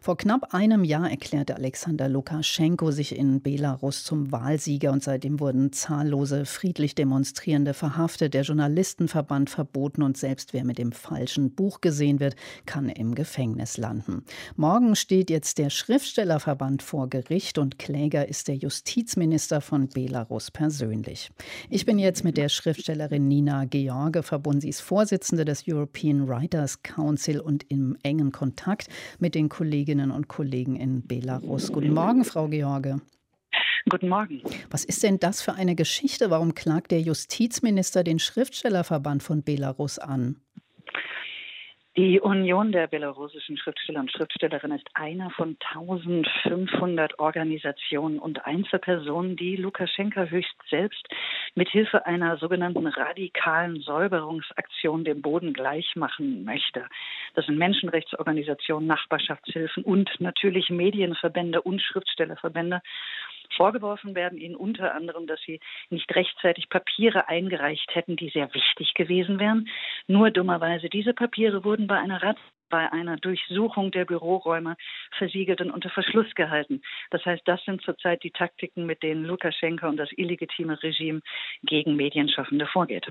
vor knapp einem Jahr erklärte Alexander Lukaschenko sich in Belarus zum Wahlsieger und seitdem wurden zahllose friedlich Demonstrierende verhaftet, der Journalistenverband verboten und selbst wer mit dem falschen Buch gesehen wird, kann im Gefängnis landen. Morgen steht jetzt der Schriftstellerverband vor Gericht und Kläger ist der Justizminister von Belarus persönlich. Ich bin jetzt mit der Schriftstellerin Nina George verbunden. Sie ist Vorsitzende des European Writers Council und im engen Kontakt mit den Kollegen Kolleginnen und Kollegen in Belarus. Guten Morgen, Frau George. Guten Morgen. Was ist denn das für eine Geschichte? Warum klagt der Justizminister den Schriftstellerverband von Belarus an? Die Union der belarussischen Schriftsteller und Schriftstellerinnen ist einer von 1500 Organisationen und Einzelpersonen, die Lukaschenka höchst selbst mit Hilfe einer sogenannten radikalen Säuberungsaktion den Boden gleichmachen möchte. Das sind Menschenrechtsorganisationen, Nachbarschaftshilfen und natürlich Medienverbände und Schriftstellerverbände. Vorgeworfen werden ihnen unter anderem, dass sie nicht rechtzeitig Papiere eingereicht hätten, die sehr wichtig gewesen wären. Nur dummerweise, diese Papiere wurden bei einer Rat bei einer Durchsuchung der Büroräume versiegelt und unter Verschluss gehalten. Das heißt, das sind zurzeit die Taktiken, mit denen Lukaschenko und das illegitime Regime gegen Medienschaffende vorgeht.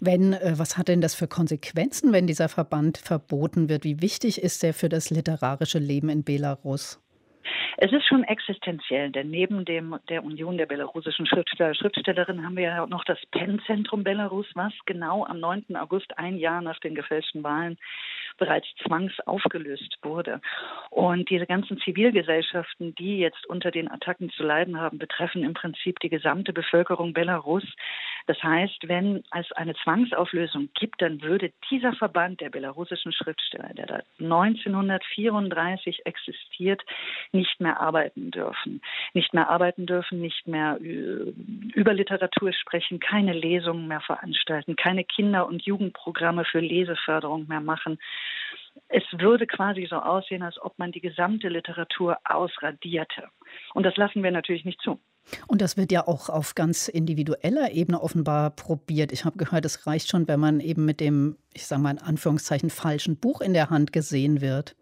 Wenn, äh, was hat denn das für Konsequenzen, wenn dieser Verband verboten wird? Wie wichtig ist der für das literarische Leben in Belarus? Es ist schon existenziell, denn neben dem, der Union der belarussischen Schriftsteller, Schriftstellerinnen haben wir ja noch das PEN-Zentrum Belarus, was genau am 9. August, ein Jahr nach den gefälschten Wahlen, bereits zwangsaufgelöst wurde. Und diese ganzen Zivilgesellschaften, die jetzt unter den Attacken zu leiden haben, betreffen im Prinzip die gesamte Bevölkerung Belarus. Das heißt, wenn es eine Zwangsauflösung gibt, dann würde dieser Verband der belarussischen Schriftsteller, der da 1934 existiert, nicht mehr arbeiten dürfen. Nicht mehr arbeiten dürfen, nicht mehr über Literatur sprechen, keine Lesungen mehr veranstalten, keine Kinder- und Jugendprogramme für Leseförderung mehr machen. Es würde quasi so aussehen, als ob man die gesamte Literatur ausradierte. Und das lassen wir natürlich nicht zu. Und das wird ja auch auf ganz individueller Ebene offenbar probiert. Ich habe gehört, es reicht schon, wenn man eben mit dem, ich sage mal in Anführungszeichen, falschen Buch in der Hand gesehen wird.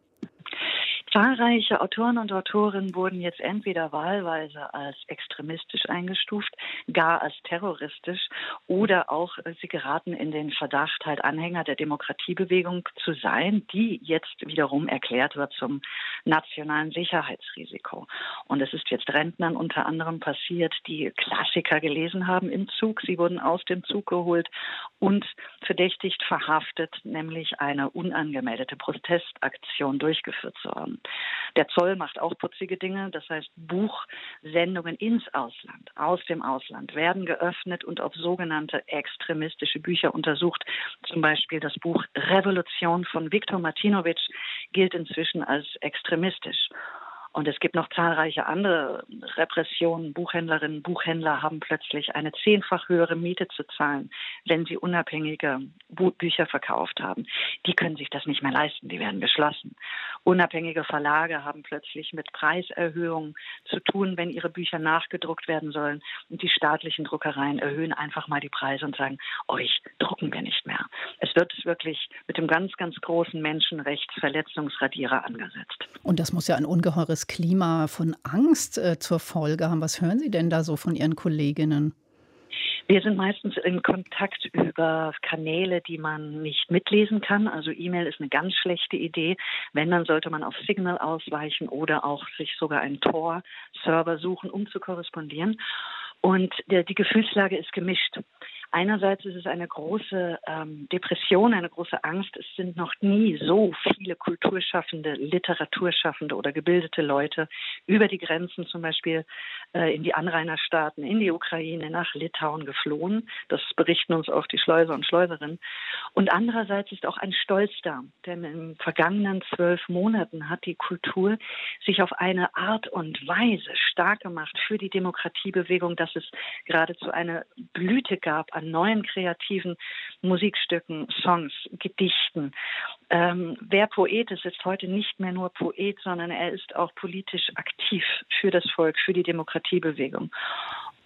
Zahlreiche Autoren und Autorinnen wurden jetzt entweder wahlweise als extremistisch eingestuft, gar als terroristisch oder auch äh, sie geraten in den Verdacht, halt Anhänger der Demokratiebewegung zu sein, die jetzt wiederum erklärt wird zum nationalen Sicherheitsrisiko. Und es ist jetzt Rentnern unter anderem passiert, die Klassiker gelesen haben im Zug. Sie wurden aus dem Zug geholt und verdächtigt verhaftet, nämlich eine unangemeldete Protestaktion durchgeführt zu haben. Der Zoll macht auch putzige Dinge, das heißt Buchsendungen ins Ausland, aus dem Ausland werden geöffnet und auf sogenannte extremistische Bücher untersucht. Zum Beispiel das Buch Revolution von Viktor Martinovic gilt inzwischen als extremistisch. Und es gibt noch zahlreiche andere Repressionen. Buchhändlerinnen, Buchhändler haben plötzlich eine zehnfach höhere Miete zu zahlen, wenn sie unabhängige Bücher verkauft haben. Die können sich das nicht mehr leisten, die werden geschlossen. Unabhängige Verlage haben plötzlich mit Preiserhöhungen zu tun, wenn ihre Bücher nachgedruckt werden sollen. Und die staatlichen Druckereien erhöhen einfach mal die Preise und sagen, euch drucken wir nicht mehr. Es wird wirklich mit dem ganz, ganz großen Menschenrechtsverletzungsradierer angesetzt. Und das muss ja ein ungeheures Klima von Angst äh, zur Folge haben. Was hören Sie denn da so von Ihren Kolleginnen? Wir sind meistens in Kontakt über Kanäle, die man nicht mitlesen kann. Also E-Mail ist eine ganz schlechte Idee. Wenn, dann sollte man auf Signal ausweichen oder auch sich sogar einen Tor-Server suchen, um zu korrespondieren. Und die Gefühlslage ist gemischt. Einerseits ist es eine große ähm, Depression, eine große Angst. Es sind noch nie so viele Kulturschaffende, Literaturschaffende oder gebildete Leute über die Grenzen zum Beispiel äh, in die Anrainerstaaten, in die Ukraine, nach Litauen geflohen. Das berichten uns auch die Schleuser und Schleuserinnen. Und andererseits ist auch ein Stolz da, denn in den vergangenen zwölf Monaten hat die Kultur sich auf eine Art und Weise stark gemacht für die Demokratiebewegung, dass es geradezu eine Blüte gab an neuen kreativen Musikstücken, Songs, Gedichten. Ähm, wer Poet ist, ist heute nicht mehr nur Poet, sondern er ist auch politisch aktiv für das Volk, für die Demokratiebewegung.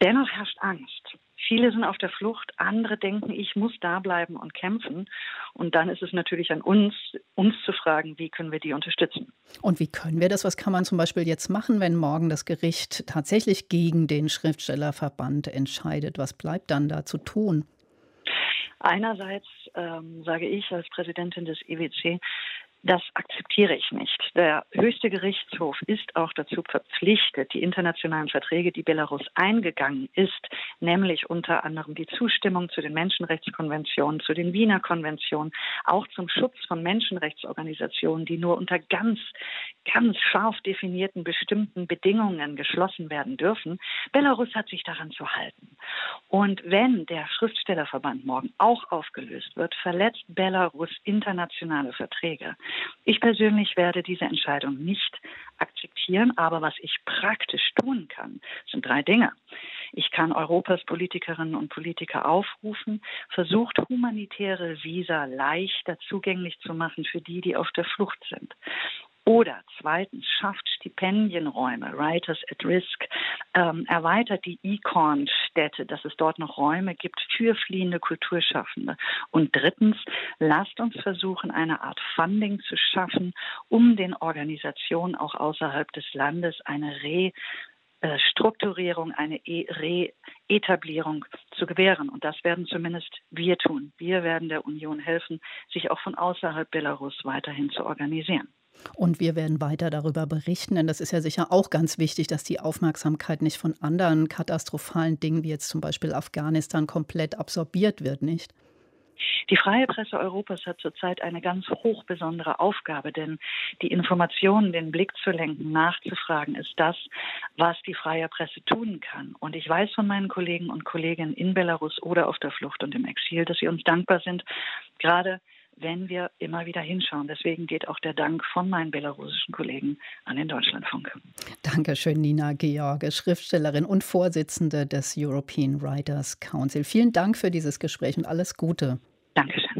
Dennoch herrscht Angst. Viele sind auf der Flucht, andere denken, ich muss da bleiben und kämpfen. Und dann ist es natürlich an uns, uns zu fragen, wie können wir die unterstützen. Und wie können wir das? Was kann man zum Beispiel jetzt machen, wenn morgen das Gericht tatsächlich gegen den Schriftstellerverband entscheidet? Was bleibt dann da zu tun? Einerseits ähm, sage ich als Präsidentin des IWC, das akzeptiere ich nicht. Der höchste Gerichtshof ist auch dazu verpflichtet, die internationalen Verträge, die Belarus eingegangen ist, nämlich unter anderem die Zustimmung zu den Menschenrechtskonventionen, zu den Wiener Konventionen, auch zum Schutz von Menschenrechtsorganisationen, die nur unter ganz, ganz scharf definierten bestimmten Bedingungen geschlossen werden dürfen. Belarus hat sich daran zu halten. Und wenn der Schriftstellerverband morgen auch aufgelöst wird, verletzt Belarus internationale Verträge. Ich persönlich werde diese Entscheidung nicht akzeptieren, aber was ich praktisch tun kann, sind drei Dinge. Ich kann Europas Politikerinnen und Politiker aufrufen, versucht humanitäre Visa leichter zugänglich zu machen für die, die auf der Flucht sind. Oder zweitens schafft Stipendienräume, Writers at Risk, ähm, erweitert die Econ-Städte, dass es dort noch Räume gibt für fliehende Kulturschaffende. Und drittens, lasst uns versuchen, eine Art Funding zu schaffen, um den Organisationen auch außerhalb des Landes eine Re Strukturierung, eine e-, Reetablierung zu gewähren. Und das werden zumindest wir tun. Wir werden der Union helfen, sich auch von außerhalb Belarus weiterhin zu organisieren. Und wir werden weiter darüber berichten, denn das ist ja sicher auch ganz wichtig, dass die Aufmerksamkeit nicht von anderen katastrophalen Dingen wie jetzt zum Beispiel Afghanistan komplett absorbiert wird, nicht? Die freie Presse Europas hat zurzeit eine ganz hochbesondere Aufgabe, denn die Informationen, den Blick zu lenken, nachzufragen, ist das, was die freie Presse tun kann. Und ich weiß von meinen Kollegen und Kolleginnen in Belarus oder auf der Flucht und im Exil, dass sie uns dankbar sind, gerade wenn wir immer wieder hinschauen. Deswegen geht auch der Dank von meinen belarussischen Kollegen an den Deutschlandfunk. Dankeschön, Nina George, Schriftstellerin und Vorsitzende des European Writers Council. Vielen Dank für dieses Gespräch und alles Gute. Dankeschön.